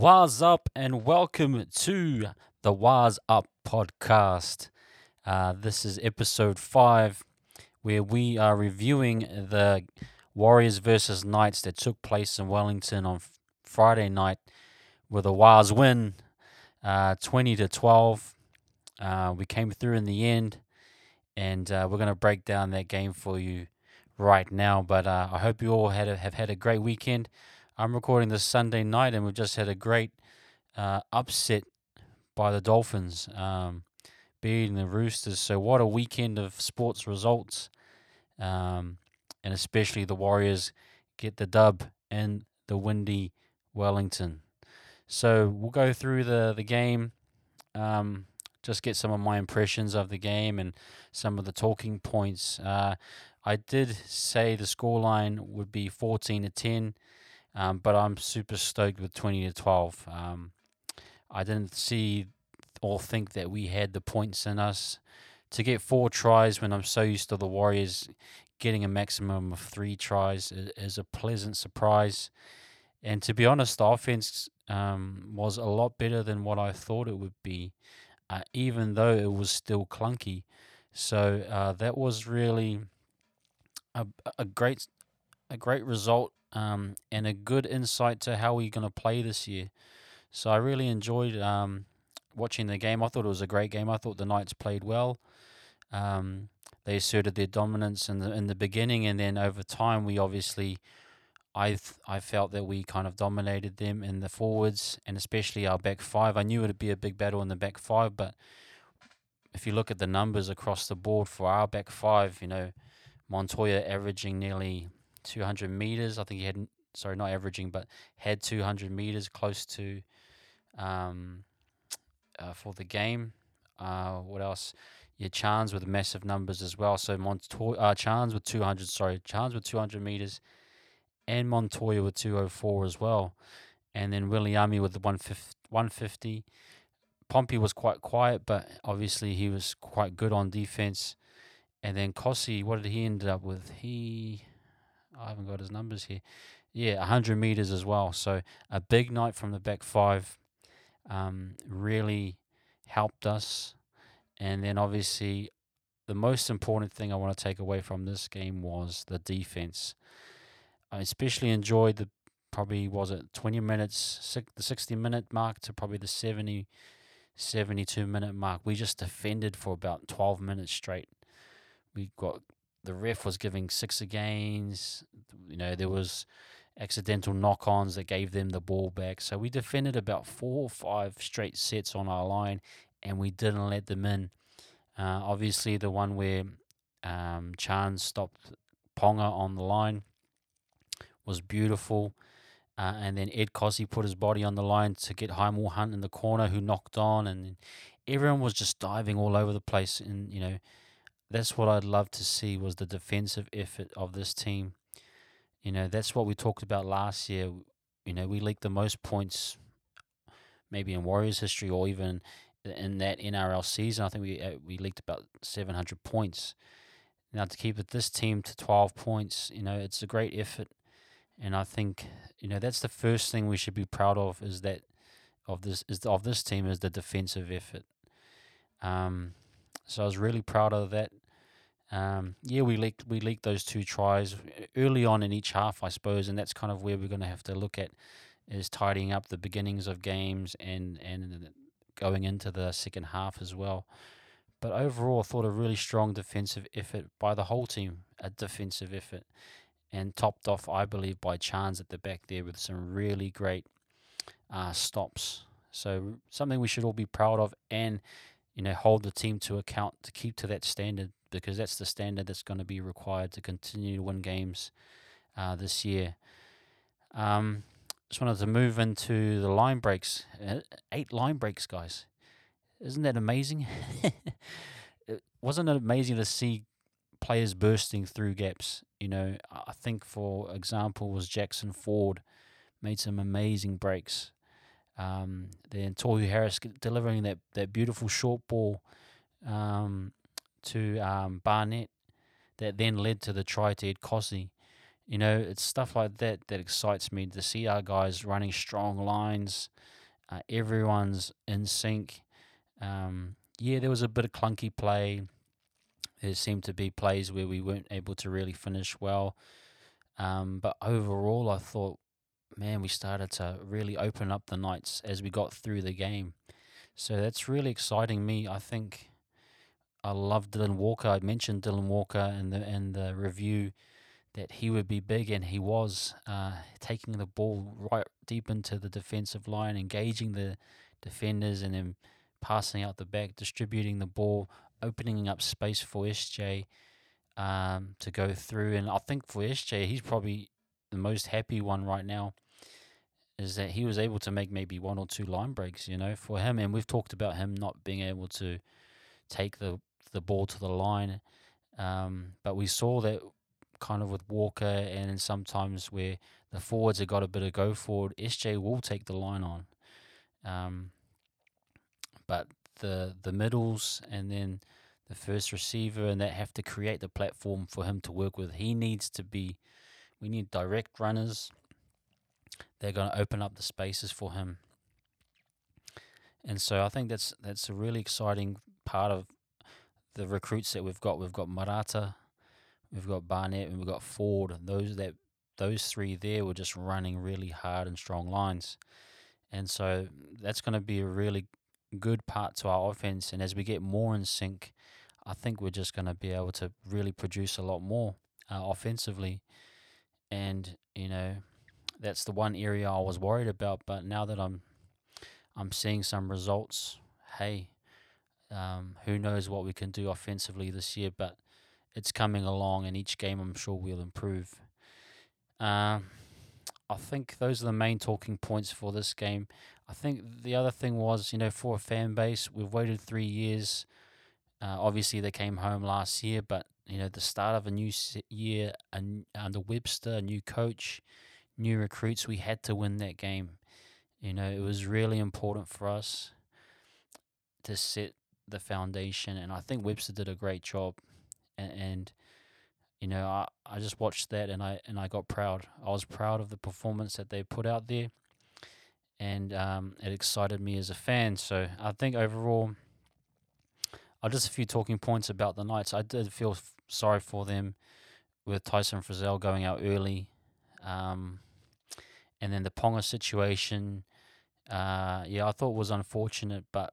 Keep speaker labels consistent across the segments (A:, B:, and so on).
A: What's up, and welcome to the Waz Up podcast. Uh, this is episode five, where we are reviewing the Warriors versus Knights that took place in Wellington on f- Friday night, with a Waz win, uh, twenty to twelve. Uh, we came through in the end, and uh, we're going to break down that game for you right now. But uh, I hope you all had a, have had a great weekend. I'm recording this Sunday night, and we've just had a great uh, upset by the Dolphins, um, beating the Roosters. So, what a weekend of sports results, um, and especially the Warriors get the dub in the windy Wellington. So, we'll go through the the game, um, just get some of my impressions of the game and some of the talking points. Uh, I did say the scoreline would be 14 to 10. Um, but I'm super stoked with 20 to 12. Um, I didn't see or think that we had the points in us to get four tries when I'm so used to the Warriors getting a maximum of three tries is, a pleasant surprise. And to be honest, the offense um, was a lot better than what I thought it would be, uh, even though it was still clunky. So uh, that was really a, a great a great result um, and a good insight to how we're going to play this year. So I really enjoyed um, watching the game. I thought it was a great game. I thought the Knights played well. Um, they asserted their dominance in the in the beginning, and then over time, we obviously, I th- I felt that we kind of dominated them in the forwards, and especially our back five. I knew it'd be a big battle in the back five, but if you look at the numbers across the board for our back five, you know, Montoya averaging nearly 200 meters. I think he had, sorry, not averaging, but had 200 meters close to um, uh, for the game. Uh, what else? Yeah, Charnze with massive numbers as well. So Montoya, uh, Charnze with 200, sorry, Charnze with 200 meters, and Montoya with 204 as well. And then Viliami with the 150. 150. Pompey was quite quiet, but obviously he was quite good on defense. And then Kosi, what did he end up with? He I haven't got his numbers here. Yeah, 100 meters as well. So a big night from the back five um, really helped us. And then obviously, the most important thing I want to take away from this game was the defense. I especially enjoyed the probably was it 20 minutes, the 60 minute mark to probably the 70, 72 minute mark. We just defended for about 12 minutes straight. We got the ref was giving six agains. You know, there was accidental knock-ons that gave them the ball back. So we defended about four or five straight sets on our line, and we didn't let them in. Uh, obviously, the one where um, Charnze stopped Ponga on the line was beautiful. Uh, and then Ed Kosi put his body on the line to get Hymel Hunt in the corner, who knocked on, and everyone was just diving all over the place. And you know, that's what I'd love to see was the defensive effort of this team. You know, that's what we talked about last year. You know, we leaked the most points, maybe in Warriors history or even in that NRL season. I think we uh, we leaked about 700 points. Now to keep it this team to 12 points, you know, it's a great effort, and I think you know that's the first thing we should be proud of is that of this is of this team is the defensive effort. Um, so I was really proud of that. Um, yeah, we leaked we leaked those two tries early on in each half, I suppose, and that's kind of where we're going to have to look at is tidying up the beginnings of games and and going into the second half as well. But overall, I thought a really strong defensive effort by the whole team, a defensive effort, and topped off, I believe, by Charnze at the back there with some really great uh, stops. So something we should all be proud of, and you know, hold the team to account to keep to that standard because that's the standard that's going to be required to continue to win games uh, this year. Um, just wanted to move into the line breaks. Uh, eight line breaks, guys. Isn't that amazing? Wasn't it amazing to see players bursting through gaps? You know, I think for example was Jackson Ford made some amazing breaks. Um, then Tohu Harris delivering that, that beautiful short ball um, to um, Barnett that then led to the try to Ed Kosi. you know, it's stuff like that that excites me to see our guys running strong lines. Uh, everyone's in sync. Um, yeah, there was a bit of clunky play. There seemed to be plays where we weren't able to really finish well. Um, but overall, I thought, man, we started to really open up the Knights as we got through the game. So that's really exciting me. I think I love Dylan Walker. I mentioned Dylan Walker in the in the review that he would be big, and he was uh, taking the ball right deep into the defensive line, engaging the defenders, and then passing out the back, distributing the ball, opening up space for SJ um, to go through. And I think for SJ, he's probably the most happy one right now. Is that he was able to make maybe one or two line breaks, you know, for him. And we've talked about him not being able to take the the ball to the line. Um, but we saw that kind of with Walker and sometimes where the forwards have got a bit of go forward, SJ will take the line on. Um, but the the middles and then the first receiver and that have to create the platform for him to work with. He needs to be we need direct runners. They're going to open up the spaces for him. And so I think that's that's a really exciting part of the recruits that we've got. We've got Marata, we've got Barnett, and we've got Ford. Those that those three there were just running really hard and strong lines. And so that's going to be a really good part to our offense. And as we get more in sync, I think we're just going to be able to really produce a lot more uh, offensively. And you know, that's the one area I was worried about. But now that I'm, I'm seeing some results. Hey, um, who knows what we can do offensively this year? But it's coming along, and each game I'm sure we'll improve. Um, I think those are the main talking points for this game. I think the other thing was, you know, for a fan base, we've waited three years. Uh, obviously, they came home last year, but you know, the start of a new year and under Webster, a new coach, new recruits, we had to win that game. You know, it was really important for us to set the foundation, and I think Webster did a great job. And, and you know, I, I just watched that and I and I got proud. I was proud of the performance that they put out there, and um, it excited me as a fan. So I think overall, uh, just a few talking points about the Knights. I did feel f- sorry for them with Tyson Frizell going out early, um, and then the Ponga situation. Uh, yeah, I thought was unfortunate, but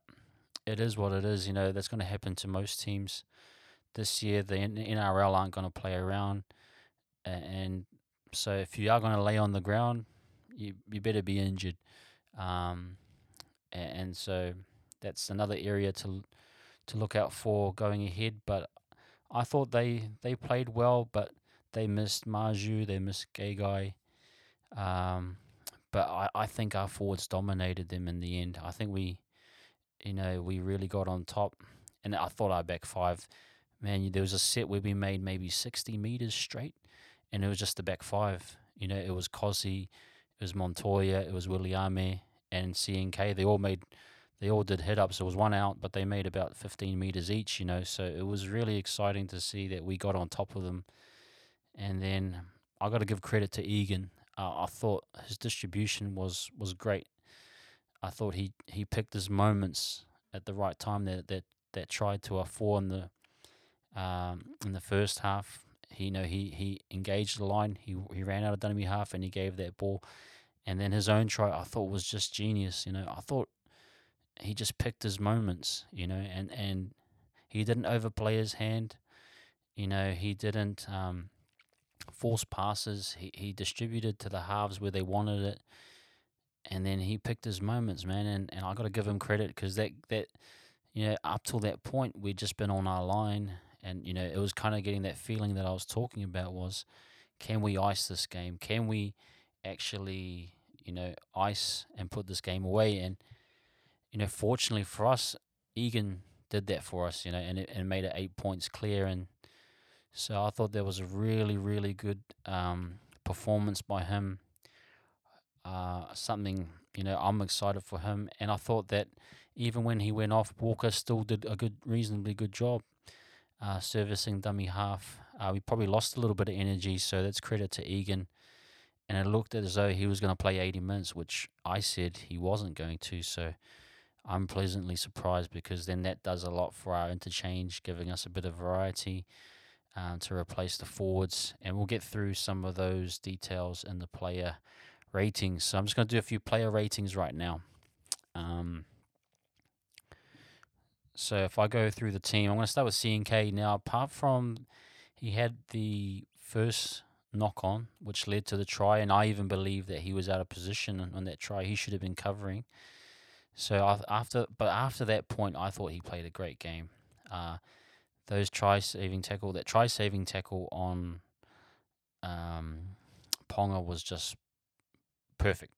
A: it is what it is. You know, that's going to happen to most teams this year. The NRL aren't going to play around, and so if you are going to lay on the ground, you you better be injured. Um, and so that's another area to to look out for going ahead. But I thought they they played well, but they missed Marju, they missed Gagai. Um, but I, I think our forwards dominated them in the end. I think we, you know, we really got on top. And I thought our back five man, there was a set where we made maybe 60 meters straight, and it was just the back five. You know, it was Kosi, it was Montoya, it was Viliami, and CNK. They all made, they all did hit ups. It was one out, but they made about 15 meters each, you know, so it was really exciting to see that we got on top of them. And then I got to give credit to Egan. Uh, I thought his distribution was, was great. I thought he, he picked his moments at the right time that that, that tried to afford the um, in the first half. He, you know, he, he engaged the line. He he ran out of dummy half and he gave that ball, and then his own try I thought was just genius. You know, I thought he just picked his moments. You know, and and he didn't overplay his hand. You know, he didn't um, force passes. He he distributed to the halves where they wanted it, and then he picked his moments, man. And and I got to give him credit because that that you know up till that point we'd just been on our line and you know it was kind of getting that feeling that I was talking about was can we ice this game? Can we actually you know ice and put this game away? And you know fortunately for us Egan did that for us you know and it and made it eight points clear. And so I thought there was a really really good um, performance by him uh, something you know I'm excited for him and I thought that even when he went off Walker still did a good reasonably good job uh, servicing dummy half. Uh, we probably lost a little bit of energy, so that's credit to Egan. And it looked as though he was going to play 80 minutes, which I said he wasn't going to. So I'm pleasantly surprised because then that does a lot for our interchange, giving us a bit of variety um, to replace the forwards. And we'll get through some of those details in the player ratings. So I'm just going to do a few player ratings right now. Um, so if I go through the team, I'm going to start with CNK. Now, apart from he had the first knock on, which led to the try, and I even believe that he was out of position on that try. He should have been covering. So after, but after that point, I thought he played a great game. Uh, those try saving tackle, that try saving tackle on um, Ponga was just perfect,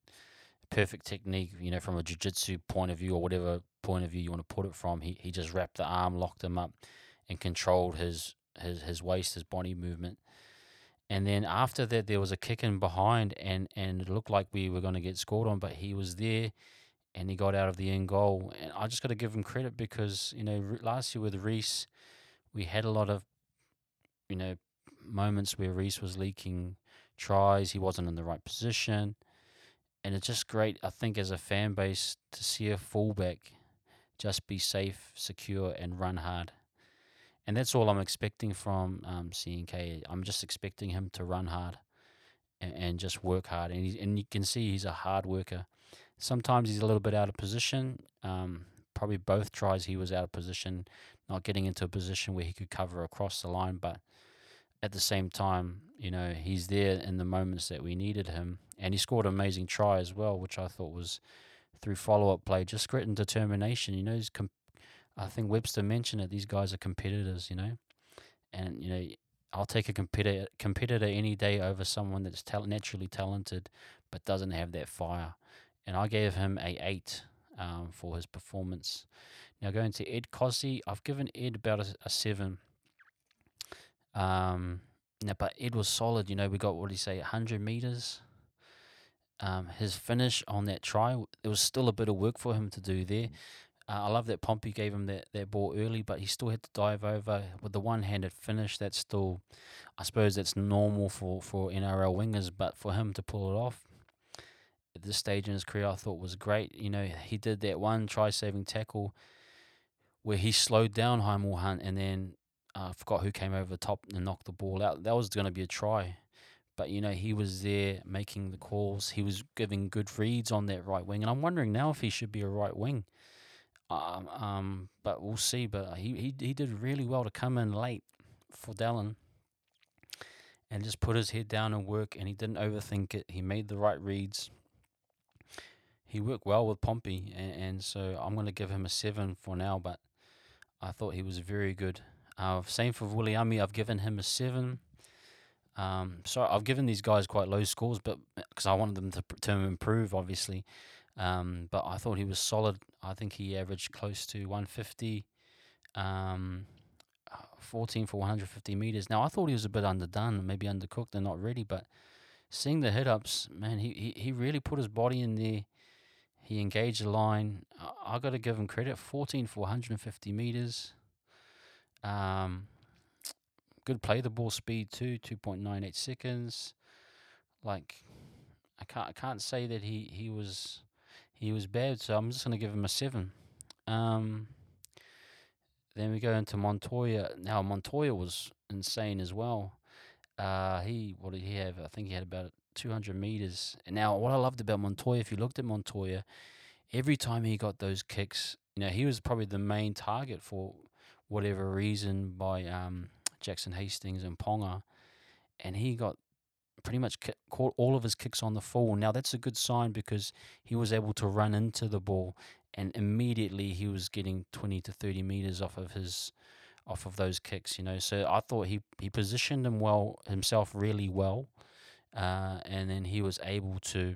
A: perfect technique. You know, from a jiu-jitsu point of view or whatever point of view you want to put it from, he he just wrapped the arm, locked him up, and controlled his his his waist, his body movement. And then after that, there was a kick in behind, and and it looked like we were going to get scored on, but he was there and he got out of the end goal. And I just got to give him credit because you know last year with Reece, we had a lot of you know moments where Reece was leaking tries. He wasn't in the right position, and it's just great. I think as a fan base to see a fullback just be safe, secure, and run hard. And that's all I'm expecting from um, CNK. I'm just expecting him to run hard and, and just work hard. And, and you can see he's a hard worker. Sometimes he's a little bit out of position. Um, probably both tries he was out of position, not getting into a position where he could cover across the line. But at the same time, you know, he's there in the moments that we needed him. And he scored an amazing try as well, which I thought was through follow up play, just grit and determination. You know, he's I think Webster mentioned it. These guys are competitors, you know, and you know, I'll take a competitor competitor any day over someone that's ta- naturally talented but doesn't have that fire and I gave him a eight um, for his performance. Now going to Ed Kosi, I've given Ed about a, a seven. Um, now, but Ed was solid. You know, we got what do you say, hundred meters. Um, his finish on that try, there was still a bit of work for him to do there. Uh, I love that Pompey gave him that, that ball early, but he still had to dive over with the one handed finish. That's still, I suppose, that's normal for, for NRL wingers, but for him to pull it off, at this stage in his career, I thought was great. You know, he did that one try saving tackle where he slowed down Hymel Hunt and then uh, I forgot who came over the top and knocked the ball out. That was going to be a try. But, you know, he was there making the calls. He was giving good reads on that right wing. And I'm wondering now if he should be a right wing. Um, um, but we'll see. But he, he, he did really well to come in late for Dallin and just put his head down and work. And he didn't overthink it. He made the right reads he worked well with Pompey, and, and so I'm going to give him a seven for now. But I thought he was very good. Uh, same for Viliami, I've given him a seven. Um, so I've given these guys quite low scores, but because I wanted them to to improve, obviously. Um, but I thought he was solid. I think he averaged close to 150, um, 14 for 150 meters. Now I thought he was a bit underdone, maybe undercooked and not ready, but seeing the hit ups, man, he, he, he really put his body in there. He engaged the line. I, I got to give him credit. 14 for 150 meters. Um, good play the ball speed too. 2.98 seconds. Like I can't I can't say that he, he was he was bad. So I'm just gonna give him a seven. Um, then we go into Montoya. Now Montoya was insane as well. Uh, he what did he have? I think he had about 200 meters. And now, what I loved about Montoya, if you looked at Montoya, every time he got those kicks, you know, he was probably the main target for whatever reason by um, Jackson Hastings and Ponga, and he got pretty much caught all of his kicks on the full. Now that's a good sign because he was able to run into the ball, and immediately he was getting 20 to 30 meters off of his off of those kicks. You know, so I thought he he positioned him well himself really well uh, and then he was able to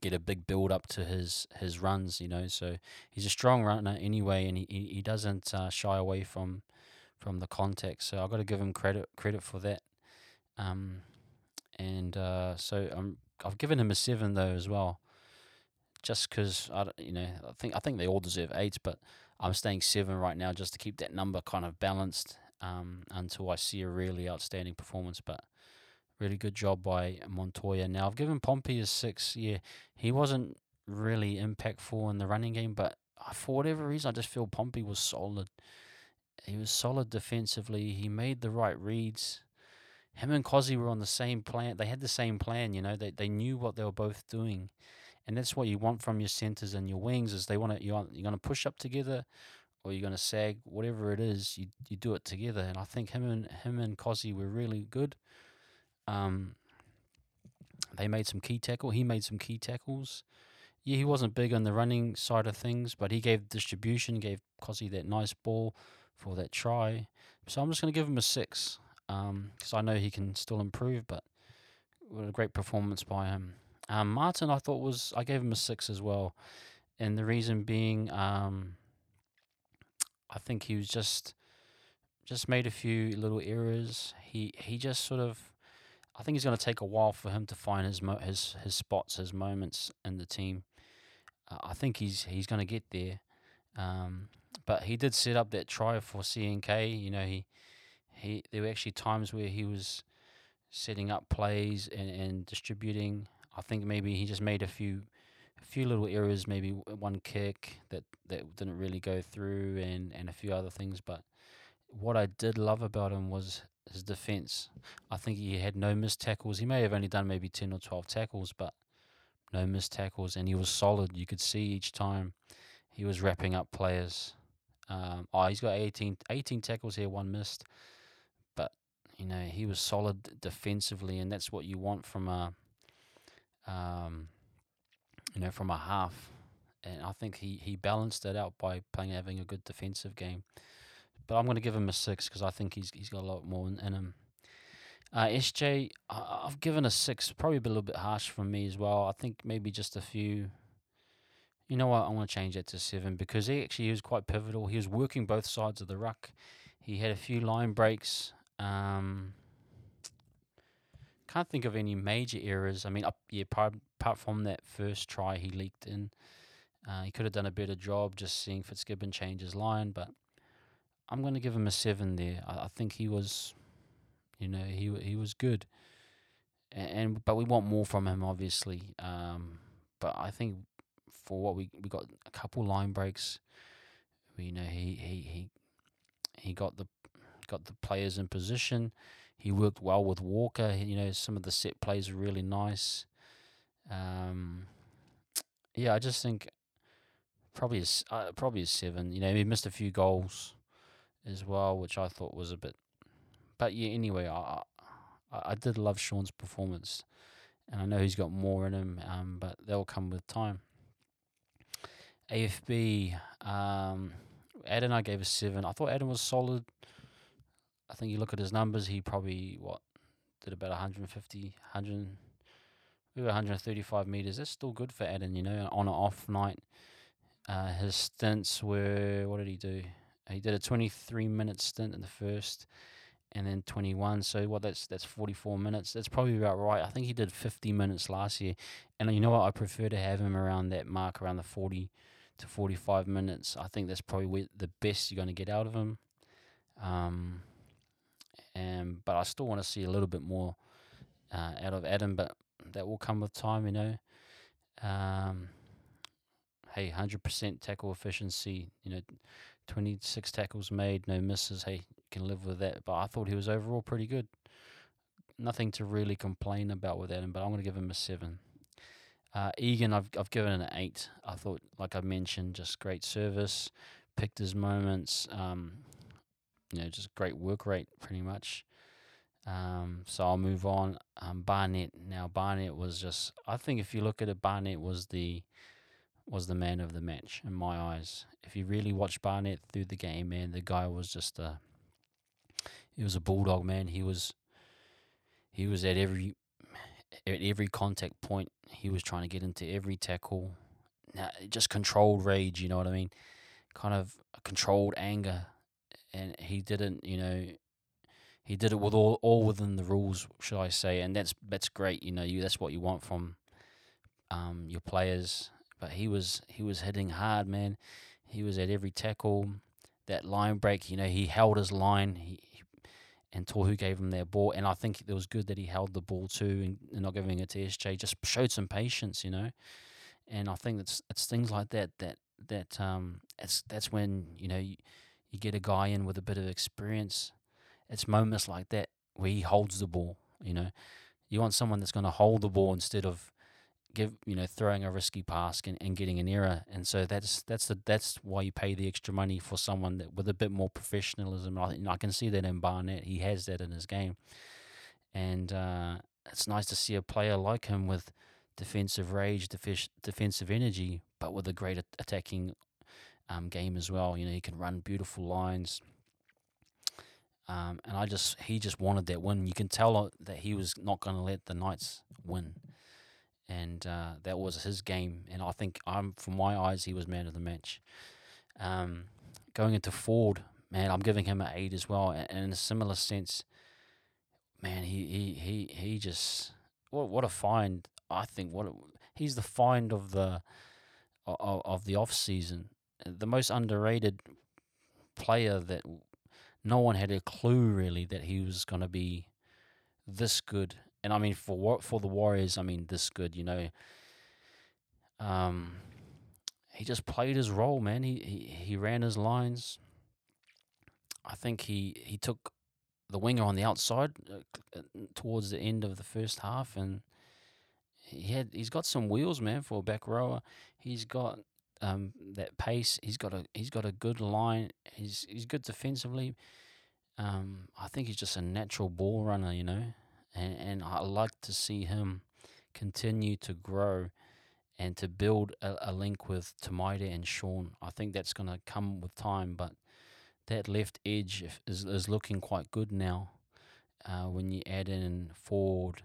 A: get a big build up to his his runs. You know, so he's a strong runner anyway, and he he doesn't uh, shy away from from the contact. So I've got to give him credit credit for that. Um, and uh, so I'm I've given him a seven though as well, just because I you know I think I think they all deserve eights, but I'm staying seven right now just to keep that number kind of balanced. um, until I see a really outstanding performance. But really good job by Montoya. Now I've given Pompey a six. Yeah, he wasn't really impactful in the running game, but uh, for whatever reason, I just feel Pompey was solid. He was solid defensively. He made the right reads. Him and Kosi were on the same plan. They had the same plan, you know. They they knew what they were both doing, and that's what you want from your centers and your wings. Is they want to you want you're going to push up together, or you're going to sag. Whatever it is, you you do it together. And I think him and him and Kosi were really good. Um, they made some key tackle. He made some key tackles. Yeah, he wasn't big on the running side of things, but he gave distribution, gave Kosi that nice ball for that try. So I'm just going to give him a six because um, I know he can still improve, but what a great performance by him. Um, Martin, I thought was I gave him a six as well, and the reason being, um, I think he was just just made a few little errors. He he just sort of, I think it's going to take a while for him to find his mo- his his spots, his moments in the team. Uh, I think he's he's going to get there. Um, but he did set up that try for CNK. You know, he he there were actually times where he was setting up plays and, and distributing. I think maybe he just made a few a few little errors, maybe one kick that, that didn't really go through and, and a few other things. But what I did love about him was his defense. I think he had no missed tackles. He may have only done maybe 10 or 12 tackles, but no missed tackles. And he was solid. You could see each time he was wrapping up players. Um, oh, he's got 18, 18 tackles here, one missed. But, you know, he was solid defensively, and that's what you want from a, um, you know, from a half. And I think he, he balanced that out by playing having a good defensive game. But I'm going to give him a six because I think he's he's got a lot more in, in him. Uh, SJ, I've given a six, probably a little bit harsh from me as well. I think maybe just a few. You know what? I want to change that to seven because he actually he was quite pivotal. He was working both sides of the ruck. He had a few line breaks. Um, can't think of any major errors. I mean, up, yeah, apart, apart from that first try he leaked in, uh, he could have done a better job just seeing Fitzgibbon change his line. But I'm going to give him a seven there. I, I, think he was, you know, he he was good, and, and but we want more from him, obviously. Um, but I think for what we we got a couple line breaks. You know he he he he got the got the players in position. He worked well with Walker. You know, some of the set plays were really nice. Um, yeah, I just think probably a, uh, probably a seven. You know, he missed a few goals as well, which I thought was a bit. But yeah, anyway, I I, I did love Shaun's performance, and I know he's got more in him, um, but they'll come with time. AFB, um, Adam I gave a seven. I thought Adam was solid. I think you look at his numbers, he probably what did about 150, 100, maybe 135 meters. That's still good for Adam, you know, on an off night. Uh, his stints were what did he do? He did a 23 minute stint in the first, and then 21. So what? That's that's 44 minutes. That's probably about right. I think he did 50 minutes last year, and you know what? I prefer to have him around that mark, around the 40 to 45 minutes. I think that's probably the best you're going to get out of him. Um, and but I still want to see a little bit more uh, out of Adam, but that will come with time, you know. Um, hey, 100% tackle efficiency, you know, 26 tackles made, no misses. Hey, can live with that. But I thought he was overall pretty good. Nothing to really complain about with Adam, but I'm going to give him a 7. Uh, Egan, I've I've given an eight. I thought, like I mentioned, just great service, picked his moments. Um, you know, just great work rate pretty much. Um, so I'll move on. Um, Barnett now Barnett was just I think if you look at it, Barnett was the was the man of the match in my eyes. If you really watch Barnett through the game, man, the guy was just a he was a bulldog man. He was he was at every at every contact point. He was trying to get into every tackle. Now, just controlled rage, you know what I mean? Kind of controlled anger and he didn't, you know, he did it with all all within the rules, should I say? And that's that's great. You know, you that's what you want from um, your players. But he was he was hitting hard, man. He was at every tackle. that line break. You know, he held his line. He, he and Tohu gave him that ball, and I think it was good that he held the ball too and, and not giving it to SJ. Just showed some patience, you know. And I think it's it's things like that that that um it's that's when you know you, you get a guy in with a bit of experience. It's moments like that where he holds the ball. You know, you want someone that's going to hold the ball instead of give you know throwing a risky pass and, and getting an error. And so that's that's the that's why you pay the extra money for someone that with a bit more professionalism. I, I can see that in Barnett. He has that in his game, and uh, it's nice to see a player like him with defensive rage, defi- defensive energy, but with a great attacking um, game as well. You know, he can run beautiful lines. Um, and I just he just wanted that win. You can tell that he was not going to let the Knights win, and uh, that was his game. And I think I'm, from my eyes, he was man of the match. Um, going into Ford, man, I'm giving him an eight as well. And in a similar sense, man, he he he he just what what a find. I think what a, he's the find of the of, of the off season, the most underrated player that no one had a clue really that he was going to be this good. And I mean, for for the Warriors, I mean, this good. You know, um, he just played his role, man. He he he ran his lines. I think he he took the winger on the outside uh, uh towards the end of the first half, and he had he's got some wheels, man, for a back rower. He's got um, that pace. He's got a he's got a good line. He's he's good defensively. Um, I think he's just a natural ball runner, you know, and and I like to see him continue to grow and to build a, a link with Tamaida and Shaun. I think that's going to come with time, but that left edge is is looking quite good now. Uh, when you add in Ford,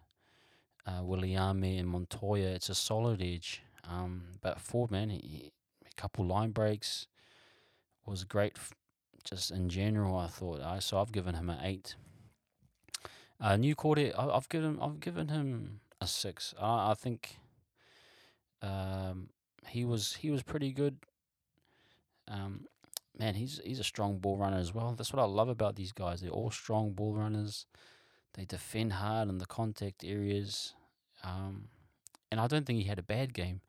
A: uh, Viliami, and Montoya, it's a solid edge. Um, but Ford, man, he, a couple line breaks was great. F- just in general, I thought. I so I've given him an eight. Uh, Niukore, I, have given I've given him a six. I, I think um, he was he was pretty good. Um, man, he's he's a strong ball runner as well. That's what I love about these guys. They're all strong ball runners. They defend hard in the contact areas. Um, and I don't think he had a bad game.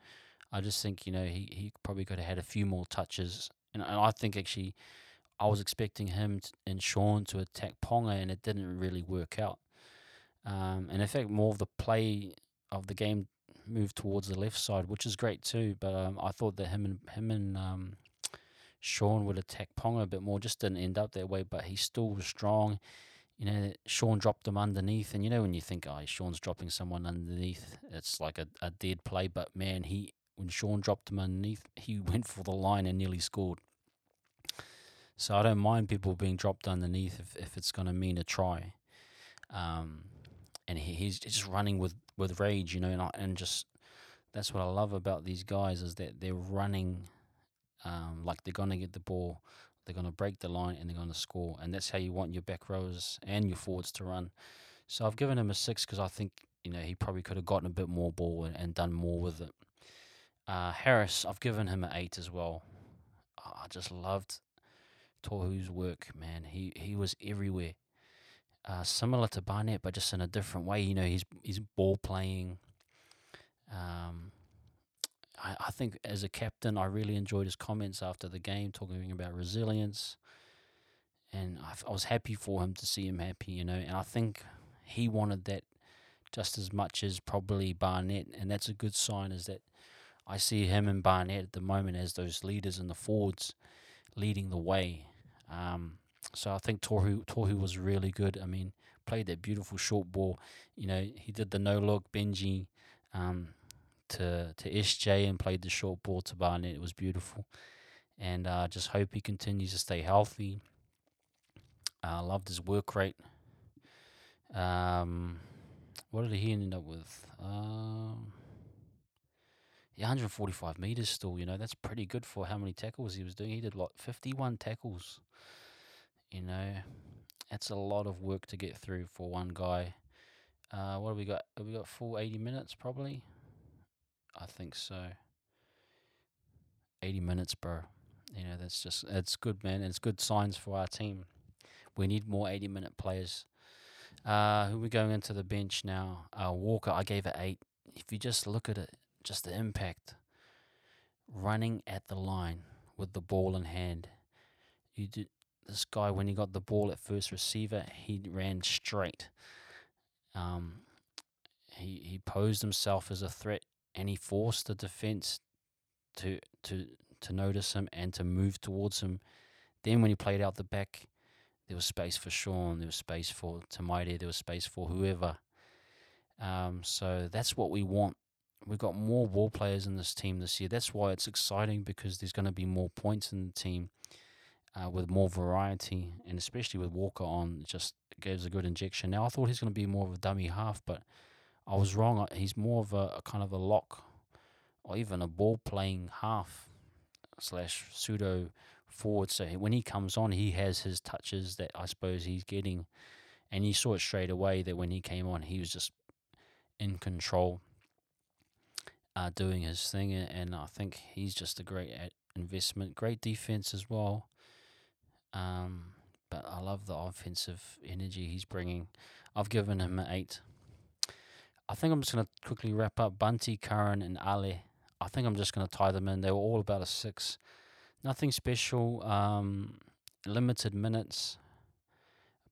A: I just think you know he, he probably could have had a few more touches, and, and I think actually I was expecting him and Shaun to attack Ponga, and it didn't really work out. Um, and in fact, more of the play of the game moved towards the left side, which is great too. But um, I thought that him and him and um, Shaun would attack Ponga a bit more. Just didn't end up that way, but he still was strong you know, Shaun dropped him underneath, and you know when you think, oh, Shaun's dropping someone underneath, it's like a, a dead play. But man, he when Shaun dropped him underneath, he went for the line and nearly scored. So I don't mind people being dropped underneath if, if it's going to mean a try. Um, and he, he's just running with, with rage, you know, and, I, and just that's what I love about these guys is that they're running um, like they're going to get the ball they're going to break the line and they're going to score. And that's how you want your back rows and your forwards to run. So I've given him a six because I think you know he probably could have gotten a bit more ball and, and done more with it. Uh, Harris, I've given him an eight as well. Oh, I just loved Tohu's work, man. He he was everywhere. Uh, similar to Barnett, but just in a different way. You know, he's he's ball playing. Um, I, I think as a captain, I really enjoyed his comments after the game, talking about resilience. And I, I was happy for him to see him happy, you know. And I think he wanted that just as much as probably Barnett. And that's a good sign, is that I see him and Barnett at the moment as those leaders in the forwards leading the way. Um, so I think Tohu Tohu was really good. I mean, played that beautiful short ball. You know, he did the no look Benji. Um, to to SJ and played the short ball to Barnett. It was beautiful, and I uh, just hope he continues to stay healthy. I uh, loved his work rate. Um, what did he end up with? Um, yeah, 145 meters still. You know that's pretty good for how many tackles he was doing. He did like 51 tackles. You know, that's a lot of work to get through for one guy. Uh, what have we got? Have we got full 80 minutes probably? I think so. 80 minutes, bro. you know, that's just it's good, man. It's good signs for our team. We need more 80 minute players. Uh, who we going into the bench now? Uh, Walker, I gave it eight. If you just look at it, just the impact, running at the line with the ball in hand. You did this guy when he got the ball at first receiver, he ran straight. Um, he he posed himself as a threat, and he forced the defense to to to notice him and to move towards him. Then when he played out the back, there was space for Shaun, there was space for Tamaiti, there was space for whoever. Um, so that's what we want. We've got more ball players in this team this year. That's why it's exciting because there's going to be more points in the team uh, with more variety, and especially with Walker on, just gives a good injection. Now I thought he's going to be more of a dummy half, but I was wrong. He's more of a, a kind of a lock or even a ball playing half slash pseudo forward. So when he comes on, he has his touches that I suppose he's getting, and you saw it straight away that when he came on, he was just in control, uh, doing his thing, and I think he's just a great investment. Great defense as well. Um, but I love the offensive energy he's bringing. I've given him an eight. I think I'm just going to quickly wrap up Bunty, Curran, and Ali. I think I'm just going to tie them in. They were all about a six. Nothing special. Um, limited minutes.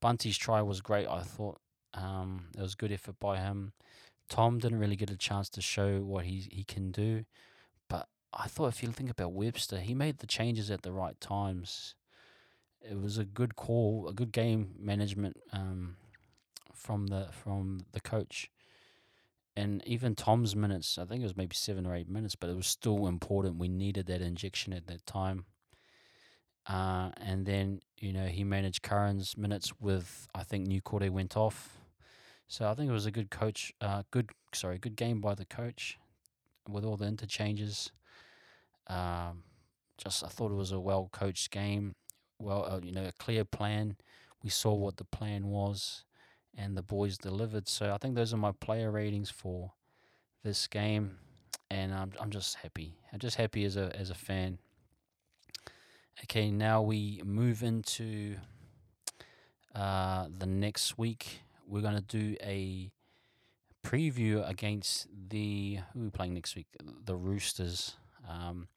A: Bunty's try was great, I thought. Um, it was good effort by him. Tom didn't really get a chance to show what he he can do, but I thought if you think about Webster, he made the changes at the right times. It was a good call, a good game management um, from the from the coach and even Tom's minutes, I think it was maybe seven or eight minutes, but it was still important. We needed that injection at that time. Uh, and then, you know, he managed Curran's minutes with, I think, Niukore went off. So I think it was a good coach, uh, good, sorry, good game by the coach with all the interchanges. Um, just, I thought it was a well coached game. Well, uh, you know, a clear plan. We saw what the plan was and the boys delivered. So I think those are my player ratings for this game, and I'm I'm just happy. I'm just happy as a as a fan. Okay, now we move into uh, the next week. We're gonna do a preview against the who are we playing next week? The Roosters. Um,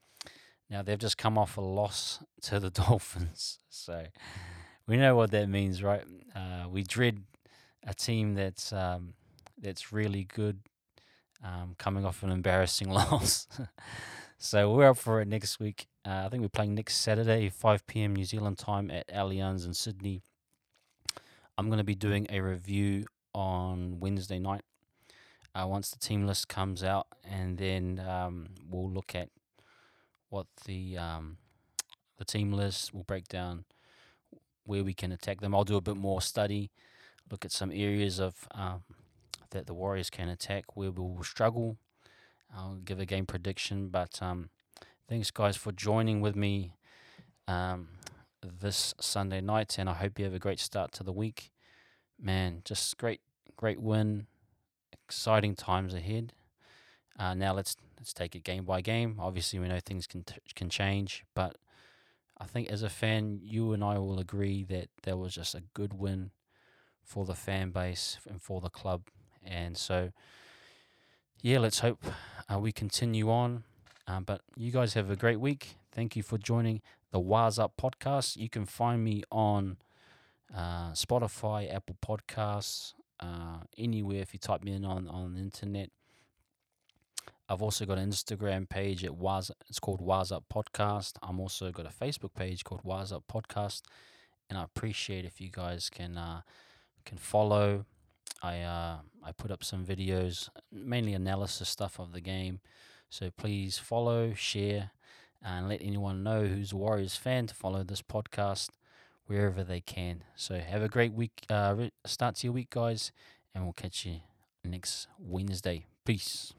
A: now they've just come off a loss to the Dolphins, so we know what that means, right? Uh, we dread a team that's um, that's really good, um, coming off an embarrassing loss. so we're up for it next week. Uh, I think we're playing next Saturday, 5 p.m. New Zealand time at Allianz in Sydney. I'm going to be doing a review on Wednesday night uh, once the team list comes out, and then um, we'll look at what the um, the team list. We'll break down where we can attack them. I'll do a bit more study look at some areas of um, that the Warriors can attack where we will struggle. I'll give a game prediction, but um, thanks guys for joining with me um, this Sunday night, and I hope you have a great start to the week. Man, just great, great win. Exciting times ahead. Uh, now let's let's take it game by game. Obviously, we know things can t- can change, but I think as a fan, you and I will agree that that was just a good win for the fan base and for the club. And so, yeah, let's hope uh, we continue on. Um, but you guys have a great week. Thank you for joining the Waz Up podcast. You can find me on uh, Spotify, Apple Podcasts, uh, anywhere if you type me in on, on the internet. I've also got an Instagram page at was It's called Waz Up Podcast. I'm also got a Facebook page called Waz Up Podcast, and I appreciate if you guys can uh, can follow. I uh, I put up some videos, mainly analysis stuff of the game. So please follow, share, and let anyone know who's a Warriors fan to follow this podcast wherever they can. So have a great week. Uh, start to your week, guys, and we'll catch you next Wednesday. Peace.